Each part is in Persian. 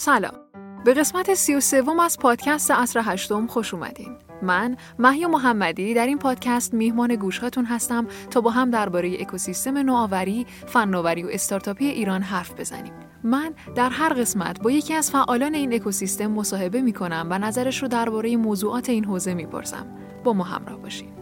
سلام به قسمت سی و سوم از پادکست اصر هشتم خوش اومدین من محیا محمدی در این پادکست میهمان گوشهاتون هستم تا با هم درباره اکوسیستم نوآوری، فناوری و استارتاپی ایران حرف بزنیم. من در هر قسمت با یکی از فعالان این اکوسیستم مصاحبه می‌کنم و نظرش رو درباره موضوعات این حوزه می‌پرسم. با ما همراه باشین.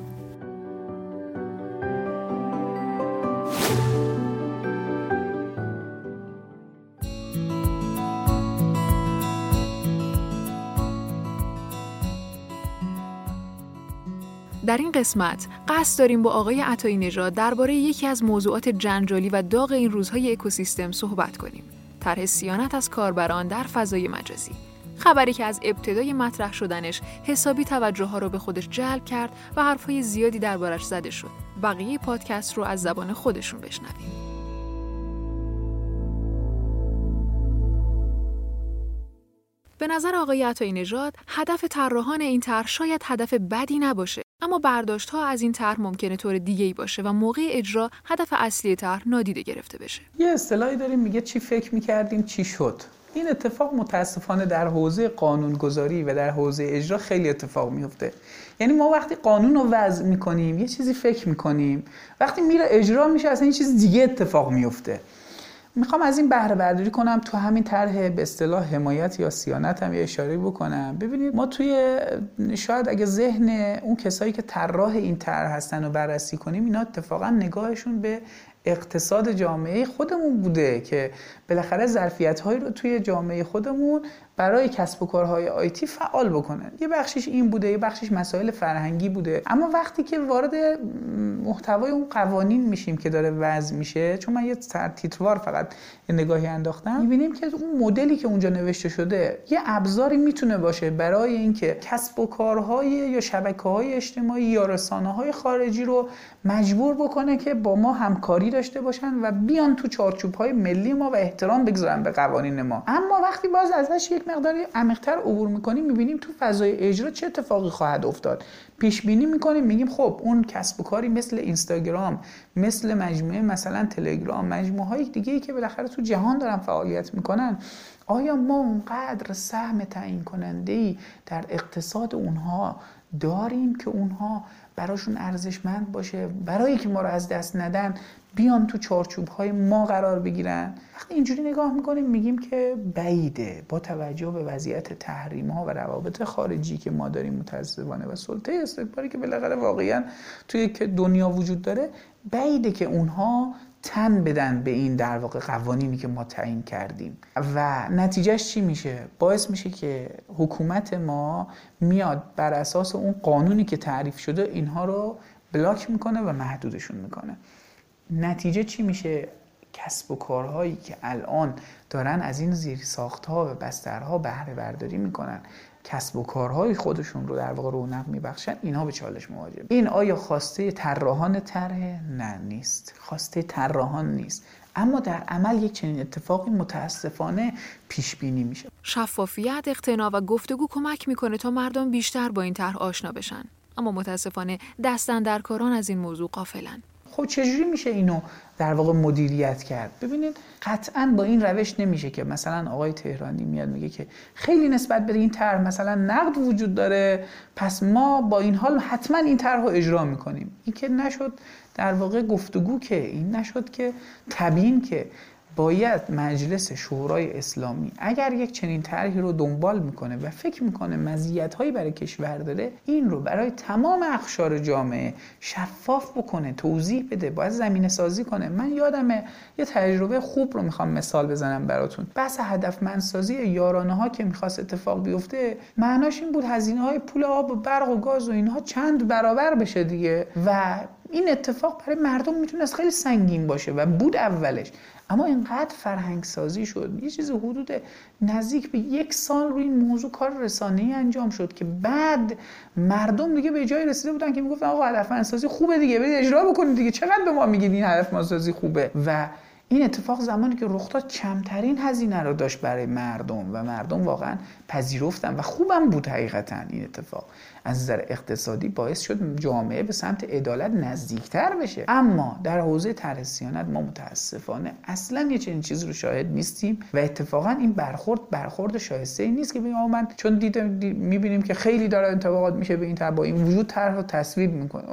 در این قسمت قصد داریم با آقای عطایی نژاد درباره یکی از موضوعات جنجالی و داغ این روزهای اکوسیستم صحبت کنیم. طرح سیانت از کاربران در فضای مجازی. خبری که از ابتدای مطرح شدنش حسابی توجه ها رو به خودش جلب کرد و حرفهای زیادی دربارش زده شد. بقیه پادکست رو از زبان خودشون بشنویم. به نظر آقای عطایی نژاد هدف طراحان این طرح شاید هدف بدی نباشه اما برداشت ها از این طرح ممکنه طور دیگه ای باشه و موقع اجرا هدف اصلی طرح نادیده گرفته بشه. یه اصطلاحی داریم میگه چی فکر می‌کردیم چی شد. این اتفاق متاسفانه در حوزه قانونگذاری و در حوزه اجرا خیلی اتفاق میفته یعنی ما وقتی قانون رو وضع می‌کنیم یه چیزی فکر می‌کنیم وقتی میره اجرا میشه اصلا یه چیز دیگه اتفاق میفته می‌خوام از این بهره برداری کنم تو همین طرح به اصطلاح حمایت یا سیانت هم یه اشاره بکنم. ببینید ما توی شاید اگه ذهن اون کسایی که طراح این طرح هستن رو بررسی کنیم اینا اتفاقا نگاهشون به اقتصاد جامعه خودمون بوده که بالاخره ظرفیت هایی رو توی جامعه خودمون برای کسب و کارهای آیتی فعال بکنن یه بخشش این بوده یه بخشش مسائل فرهنگی بوده. اما وقتی که وارد محتوای اون قوانین میشیم که داره وضع میشه چون من یه تیتروار فقط نگاهی انداختم می‌بینیم که اون مدلی که اونجا نوشته شده یه ابزاری می‌تونه باشه برای اینکه کسب و کارهای یا شبکه های اجتماعی یا رسانه های خارجی رو مجبور بکنه که با ما همکاری داشته باشن و بیان تو چارچوب های ملی ما و احترام بگذارن به قوانین ما. اما وقتی باز ازش یک مقداری عمیق‌تر عبور می‌کنیم می‌بینیم تو فضای اجرا چه اتفاقی خواهد افتاد. پیش بینی می‌کنیم میگیم خب اون کسب و کاری مثل اینستاگرام مثل مجموعه مثلا تلگرام مجموعه های دیگه ای که بالاخره تو جهان دارن فعالیت می‌کنن. آیا ما اونقدر سهم تعیین کننده ای در اقتصاد اونها داریم که اونها براشون ارزشمند باشه. برای که ما رو از دست ندن بیان تو چارچوب های ما قرار بگیرن. وقتی اینجوری نگاه می‌کنیم میگیم که بعیده. با توجه به وضعیت تحریم ها و روابط خارجی که ما داریم متاسفانه و سلطه استکباری که بالاخره واقعا توی که دنیا وجود داره بعیده که اونها تن بدن به این در واقع قوانینی که ما تعیین کردیم. و نتیجهش چی میشه؟ باعث میشه که حکومت ما میاد بر اساس اون قانونی که تعریف شده اینها رو بلاک می‌کنه و محدودشون می‌کنه. نتیجه چی میشه؟ کسب و کارهایی که الان دارن از این زیر ها و بسترها بهره برداری می‌کنن. کسب و کارهای خودشون رو در واقع رونق میبخشن اینها به چالش مواجه. این آیا خواسته طراحان طرح؟ نه نیست. خواسته طراحان نیست. اما در عمل یک چنین اتفاقی متاسفانه پیش بینی میشه. شفافیت اقتنا و گفتگو کمک می‌کنه تا مردم بیشتر با این طرح آشنا بشن. اما متاسفانه دستن در کاران از این موضوع قافلن خب چجوری میشه اینو در واقع مدیریت کرد؟ ببینید قطعا با این روش نمیشه که مثلا آقای تهرانی میاد میگه که خیلی نسبت به این طرح مثلا نقد وجود داره پس ما با این حال حتما این طرح رو اجرا می‌کنیم. این که نشد در واقع گفتگو که این نشد که تبیین که. باید مجلس شورای اسلامی اگر یک چنین طرحی رو دنبال می‌کنه و فکر می‌کنه مزیت‌هایی برای کشور داره این رو برای تمام اخشار جامعه شفاف بکنه توضیح بده باید زمینه سازی کنه. من یادمه یه تجربه خوب رو می‌خوام مثال بزنم براتون. بحث هدفمندسازی یارانه ها که می‌خواست اتفاق بیفته معناش این بود هزینه های پول آب و برق و گاز و اینها چند برابر بشه دیگه و این اتفاق برای مردم می‌تونست خیلی سنگین باشه و بود اولش. اما اینقدر فرهنگ سازی شد. یه چیز حدود نزدیک به یک سال روی این موضوع کار رسانه‌ای انجام شد که بعد مردم دیگه به جای رسیده بودن که می‌گفتن آقا هدف سازی خوبه دیگه برید اجرا بکنید دیگه. چقدر به ما میگید این هدف سازی خوبه؟ و این اتفاق زمانی که رخ داد کمترین هزینه رو داشت برای مردم و مردم واقعا پذیرفتن و خوبم بود حقیقتا این اتفاق. از نظر اقتصادی باعث شد جامعه به سمت عدالت نزدیکتر بشه. اما در حوزه طرح ما متاسفانه اصلا یه چنین چیزی رو شاهد نیستیم و اتفاقا این برخورد برخورد شایسته ای نیست که بگیم من چون دیدم می‌بینیم که خیلی داره انتقاد میشه به این با این وجود طرح رو تصویب می‌کنه.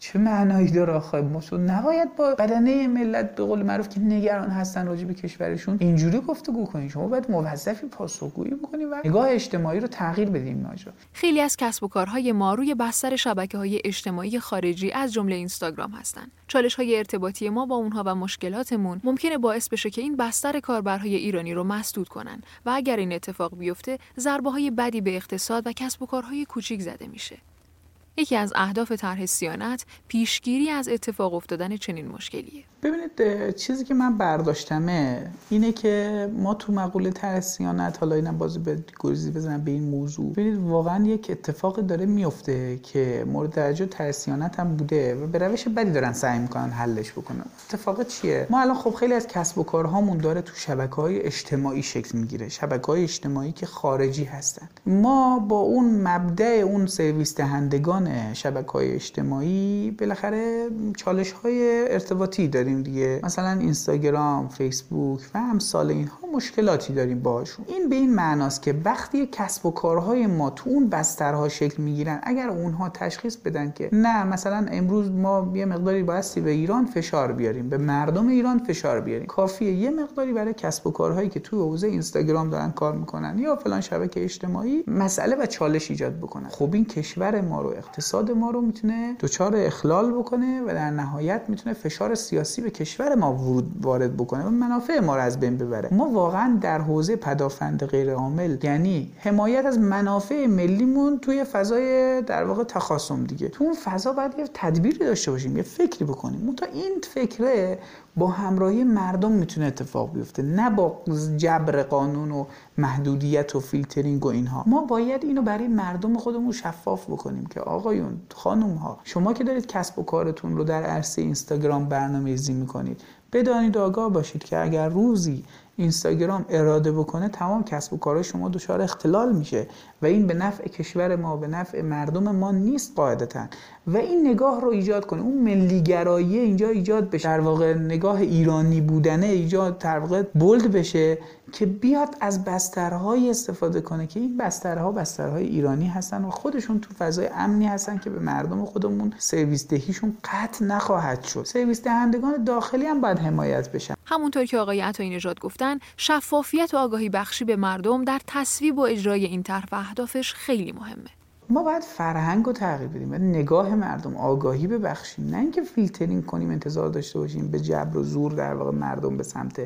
چه معنایی داره آخه؟ ما نباید با بدنه ملت به قول معروف که نگران هستن راجع به کشورشون اینجوری گفتگو کنید شما باید موظفی پاسخگویی بکنید و نگاه اجتماعی رو تغییر بدیم ماجرا. خیلی از کسب و کارهای ما روی بستر شبکه های اجتماعی خارجی از جمله اینستاگرام هستند چالش های ارتباطی ما با اونها و مشکلاتمون ممکنه باعث بشه که این بستر کاربرهای ایرانی رو مسدود کنن و اگر این اتفاق بیفته ضربه های بدی به اقتصاد و کسب و کارهای کوچیک زده میشه. یکی از اهداف طرح سیانت پیشگیری از اتفاق افتادن چنین مشکلیه. ببینید چیزی که من برداشتمه اینه که ما تو مقوله طرح سیانت حالا اینم بازی به گریزی بزنم به این موضوع. ببینید واقعا یک اتفاق داره میفته که مورد توجه طرح سیانت هم بوده و به روش بدی دارن سعی می‌کنن حلش بکنن. اتفاق چیه؟ ما الان خب خیلی از کسب و کارهامون داره تو شبکه های اجتماعی شکل می‌گیره شبکه های اجتماعی که خارجی هستن. ما با اون مبدع اون سرویس دهندگان شبکه های اجتماعی. بالاخره چالش های ارتباطی داریم دیگه. مثلا اینستاگرام فیسبوک و امثال اینها مشکلاتی داریم باشون این به این معناست که وقتی کسب و کارهای ما تو اون بسترها شکل می‌گیرن اگر اونها تشخیص بدن که نه مثلا امروز ما یه مقداری بایستی به ایران فشار بیاریم به مردم ایران فشار بیاریم. کافیه یه مقداری برای کسب و کارهایی که تو حوزه اینستاگرام دارن کار می‌کنن یا فلان شبکه اجتماعی مسئله و چالش ایجاد بکنن. خب این کشور ما رو اقتصاد ما رو می‌تونه دچار اخلال بکنه و در نهایت می‌تونه فشار سیاسی به کشور ما ورود وارد بکنه و منافع ما رو از بین ببره. ما واقعا در حوزه پدافند غیر عامل یعنی حمایت از منافع ملیمون توی فضای در واقع تخاصم دیگه. تو اون فضا باید یه تدبیری داشته باشیم یه فکری بکنیم. تا این فکره با همراهی مردم می‌تونه اتفاق بیفته نه با جبر قانون و محدودیت و فیلترینگ و اینها. ما باید اینو برای مردم خودمون شفاف بکنیم که آقایون خانم ها شما که دارید کسب و کارتون رو در عرصه اینستاگرام برنامه‌ریزی می‌کنید بدانید آگاه باشید که اگر روزی اینستاگرام اراده بکنه تمام کسب و کارهای شما دچار اختلال میشه و این به نفع کشور ما به نفع مردم ما نیست قاعدتا. و این نگاه رو ایجاد کنه. اون ملیگرایی اینجا ایجاد بشه. در واقع نگاه ایرانی بودنه ایجاد در واقع بولد بشه. که بیاد از بسترهای استفاده کنه که این بسترها بسترهای ایرانی هستن و خودشون تو فضای امنی هستن که به مردم خودمون سرویس دهیشون قطع نخواهد شد. سرویس دهندگان داخلی هم باید حمایت بشن. همونطور که آقای عطایی نژاد گفتن شفافیت و آگاهی بخشی به مردم در تصویب و اجرای این طرح و اهدافش خیلی مهمه. ما باید فرهنگ رو تغییر بدیم باید نگاه مردم آگاهی ببخشیم. نه اینکه فیلترینگ کنیم انتظار داشته باشیم به جبر و زور در واقع مردم به سمت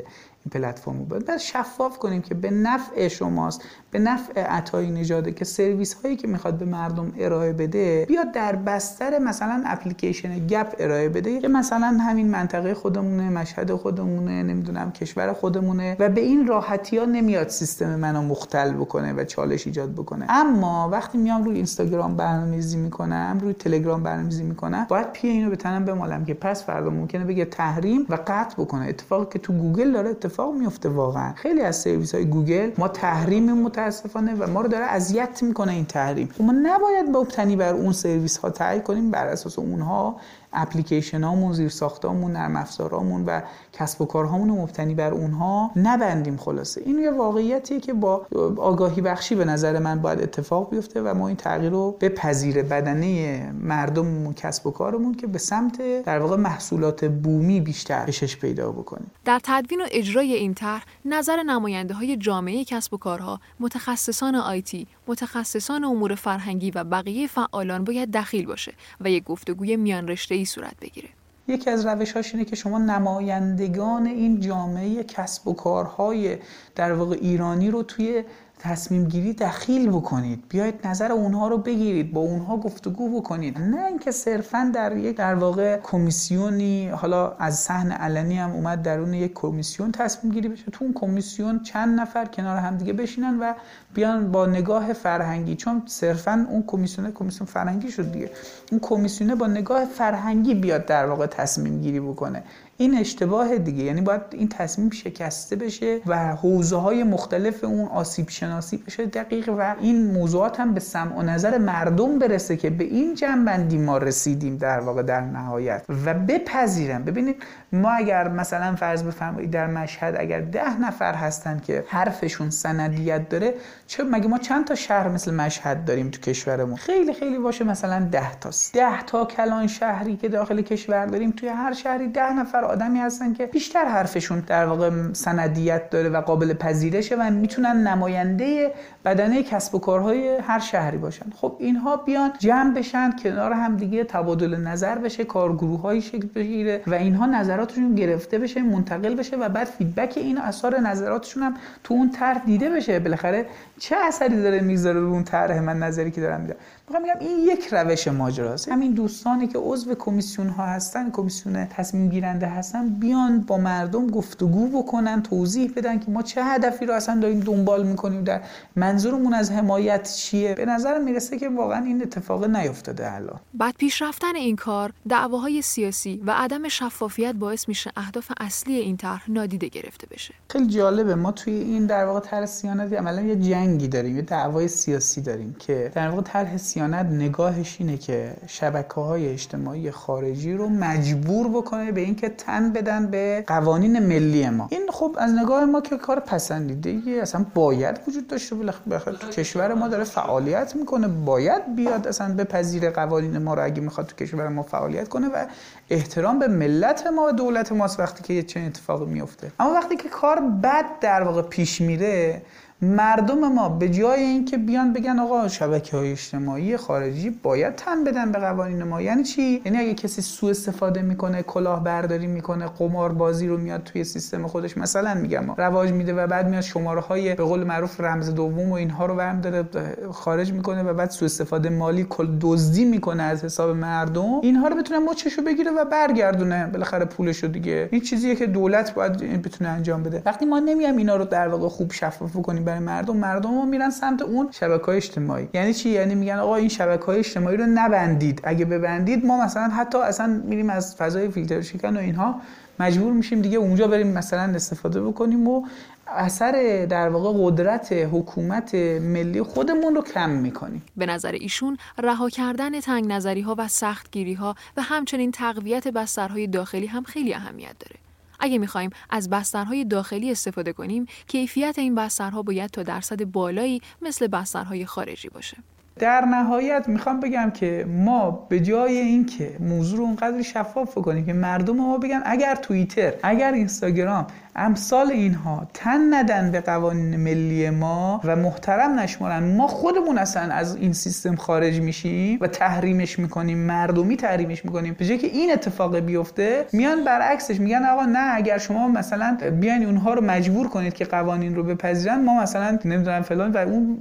پلتفرم باید بعد شفاف کنیم که به نفع شماست به نفع عطای نژاده که سرویس هایی که می‌خواد به مردم ارائه بده بیاد در بستر مثلا اپلیکیشن گپ ارائه بده که مثلا همین منطقه خودمونه مشهد خودمونه نمی‌دونم کشور خودمونه و به این راحتی ها نمیاد سیستم منو مختل بکنه و چالش ایجاد بکنه. اما وقتی میام روی اینستاگرام برنامه‌ریزی می‌کنم روی تلگرام برنامه‌ریزی می‌کنم باید پی اینو به تنم بمالم که پس فردا ممکنه بگه تحریم و قطع بکنه. اتفاقی که تو گوگل داره میفته واقعا. خیلی از سرویس های گوگل ما تحریم متاسفانه و ما رو داره اذیت می‌کنه این تحریم. ما نباید مبتنی بر اون سرویس ها تکیه کنیم بر اساس اونها اپلیکیشن هامون زیر ساختامون نرم افزارامون و کسب و کارهامون مبتنی بر اونها نبندیم خلاصه. این یه واقعیتیه که با آگاهی بخشی به نظر من باید اتفاق بیفته و ما این تغییر رو به پذیر بدنه مردم کسب و کارمون که به سمت در واقع محصولات بومی بیشتر کشش پیدا بکنیم در تدوین و اجرای این طرح نظر نماینده های جامعه کسب و کارها متخصصان آیتی متخصصان امور فرهنگی و بقیه فعالان باید دخیل باشه و یک گفتگوی میان رشته صورت بگیره. یکی از روش اینه که شما نمایندگان این جامعه کسب و کارهای در واقع ایرانی رو توی تصمیم گیری دخیل بکنید. بیاید نظر اونها رو بگیرید با اونها گفتگو بکنید. نه اینکه صرفا در یک در واقع کمیسیونی حالا از صحن علنی هم اومد درون یک کمیسیون تصمیم گیری بشه. تو اون کمیسیون چند نفر کنار همدیگه بشینن و بیان با نگاه فرهنگی. چون صرفا اون کمیسیون کمیسیون فرهنگی شد دیگه. اون کمیسیونه با نگاه فرهنگی بیاد در واقع تصمیم گیری بکنه. این اشتباه دیگه. یعنی باید این تصمیم شکسته بشه و حوزه های مختلف اون آسیب شناسی بشه دقیق و این موضوعات هم به سمع و نظر مردم برسه که به این جنبندی ما رسیدیم در واقع در نهایت. و بپذیرم ببینید ما اگر مثلا فرض بفرمایید در مشهد اگر ده نفر هستن که حرفشون سندیت داره چه مگه ما چند تا شهر مثل مشهد داریم تو کشورمون؟ خیلی خیلی باشه مثلا ده تاست. ده تا کلان شهری که داخل کشور داریم توی هر شهری ده نفر آدمی هستن که بیشتر حرفشون در واقع سندیت داره و قابل پذیرشه و می‌تونن نماینده بدنه کسب و کارهای هر شهری باشن. خب اینها بیان جمع بشن کنار هم دیگه تبادل نظر بشه کارگروه شکل بگیره و اینها نظراتشون گرفته بشه منتقل بشه و بعد فیدبک این اثار نظراتشون هم تو اون طرح دیده بشه. بالاخره چه اثری داره می‌ذاره رو اون طرح من نظری که دارم میدم؟ می‌خوام میگم این یک روش ماجراست. همین دوستانی که عضو کمیسیون ها هستن کمیسیون تصمیم گیرنده هستن بیان با مردم گفتگو بکنن توضیح بدن که ما چه هدفی رو اصلا داریم دنبال می‌کنیم در منظورمون از حمایت چیه؟ به نظر می‌رسه که واقعا این اتفاق نیفتاده الان. بعد پیشرفتن این کار دعواهای سیاسی و عدم شفافیت باعث میشه اهداف اصلی این طرح نادیده گرفته بشه. خیلی جالبه ما توی این در واقع طرح سیانتی عملا یه جنگی داریم یه دعوای سیاسی داریم که در واقع طرح سیانت نگاهش اینه که شبکه های اجتماعی خارجی رو مجبور بکنه به اینکه تن بدن به قوانین ملی ما. این خب از نگاه ما که کار پسندیده اصلا باید وجود داشته بالاخره. تو کشور ما داره فعالیت می‌کنه. باید بیاد اصلا بپذیر قوانین ما رو اگه می‌خواد تو کشور ما فعالیت کنه و احترام به ملت ما و دولت ماست وقتی که یه چنین اتفاقی میفته اما وقتی که کار بد در واقع پیش میره مردم ما به جای اینکه بیان بگن آقا شبکه های اجتماعی خارجی باید تن بدن به قوانین ما. یعنی چی؟ یعنی اگه کسی سوء استفاده می‌کنه کلاه برداری می‌کنه قمار بازی رو میاد توی سیستم خودش مثلا میگم رواج میده و بعد میاد شماره های به قول معروف رمز دوم و اینها رو برم داره خارج می‌کنه و بعد سوء استفاده مالی کل دزدی می‌کنه از حساب مردم. اینها رو بتونه مچشو بگیره و برگردونه. بالاخره پولش دیگه. این چیزیه که دولت باید بتونه انجام بده. وقتی ما نمیام اینا رو در واقع خوب شفاف کنیم برای مردم مردم میرن سمت اون شبکه های اجتماعی. یعنی چی؟ یعنی میگن آقا این شبکه های اجتماعی رو نبندید. اگه ببندید ما مثلا حتی اصلا میریم از فضای فیلتر شکن و اینها مجبور میشیم دیگه اونجا بریم مثلا استفاده بکنیم و اثر در واقع قدرت حکومت ملی خودمون رو کم می‌کنیم. به نظر ایشون رها کردن تنگ نظری ها و سختگیری ها و همچنین تقویت بسترهای داخلی هم خیلی اهمیت داره. اگه می‌خوایم از بسترهای داخلی استفاده کنیم کیفیت این بسترها باید تا درصد بالایی مثل بسترهای خارجی باشه. در نهایت می‌خوام بگم که ما به جای اینکه موضوع رو اونقدر شفاف کنیم که مردم ما بگن اگر توییتر اگر اینستاگرام امثال اینها تن ندن به قوانین ملی ما و محترم نشمارن ما خودمون اصلا از این سیستم خارج میشیم و تحریمش می‌کنیم مردمی تحریمش می‌کنیم. به جای که این اتفاق بیفته میان برعکسش میگن آقا نه اگر شما مثلا بیاین اونها رو مجبور کنید که قوانین رو بپذیرن ما مثلا نمی‌دونم فلان و اون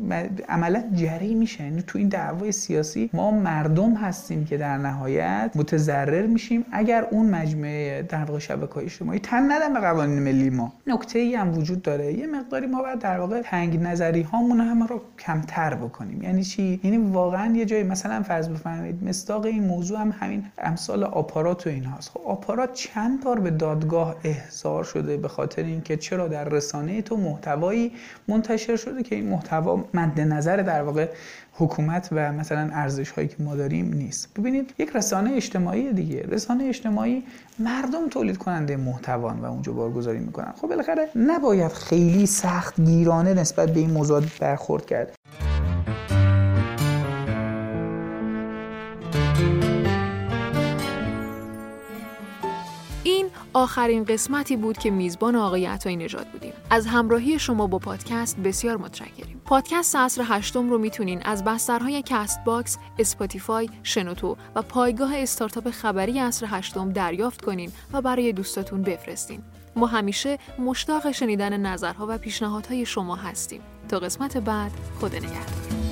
عملا جری میشه. یعنی تو این دعوای سیاسی ما مردم هستیم که در نهایت متضرر میشیم. اگر اون مجموعه در واقع شبکه‌های اجتماعی تن ندن به قوانین ملی ما نکته ای هم وجود داره. یه مقداری ما باید در واقع تنگ نظری هامون هم رو کمتر بکنیم. یعنی چی؟ یعنی واقعا یه جایی مثلا فرض بفرمایید مستاق این موضوع هم همین امثال آپارات و اینهاست. خب آپارات چند بار به دادگاه احضار شده به خاطر اینکه چرا در رسانه تو محتوایی منتشر شده که این محتوا مد نظر در واقع حکومت و مثلا ارزش هایی که ما داریم نیست. ببینید یک رسانه اجتماعی دیگه. رسانه اجتماعی مردم تولید کننده محتوان و اونجا بارگذاری می‌کنن. خب بالاخره نباید خیلی سخت گیرانه نسبت به این موضوع برخورد کرد. آخرین قسمتی بود که میزبان آقای عطایی نژاد بودیم. از همراهی شما با پادکست بسیار متشکریم. پادکست عصر هشتم رو می‌تونین از بسترهای کست باکس، اسپاتیفای، شنوتو و پایگاه استارتاپ خبری عصر هشتم دریافت کنین و برای دوستاتون بفرستین. ما همیشه مشتاق شنیدن نظرها و پیشنهادهای شما هستیم. تا قسمت بعد خدا نگهدار.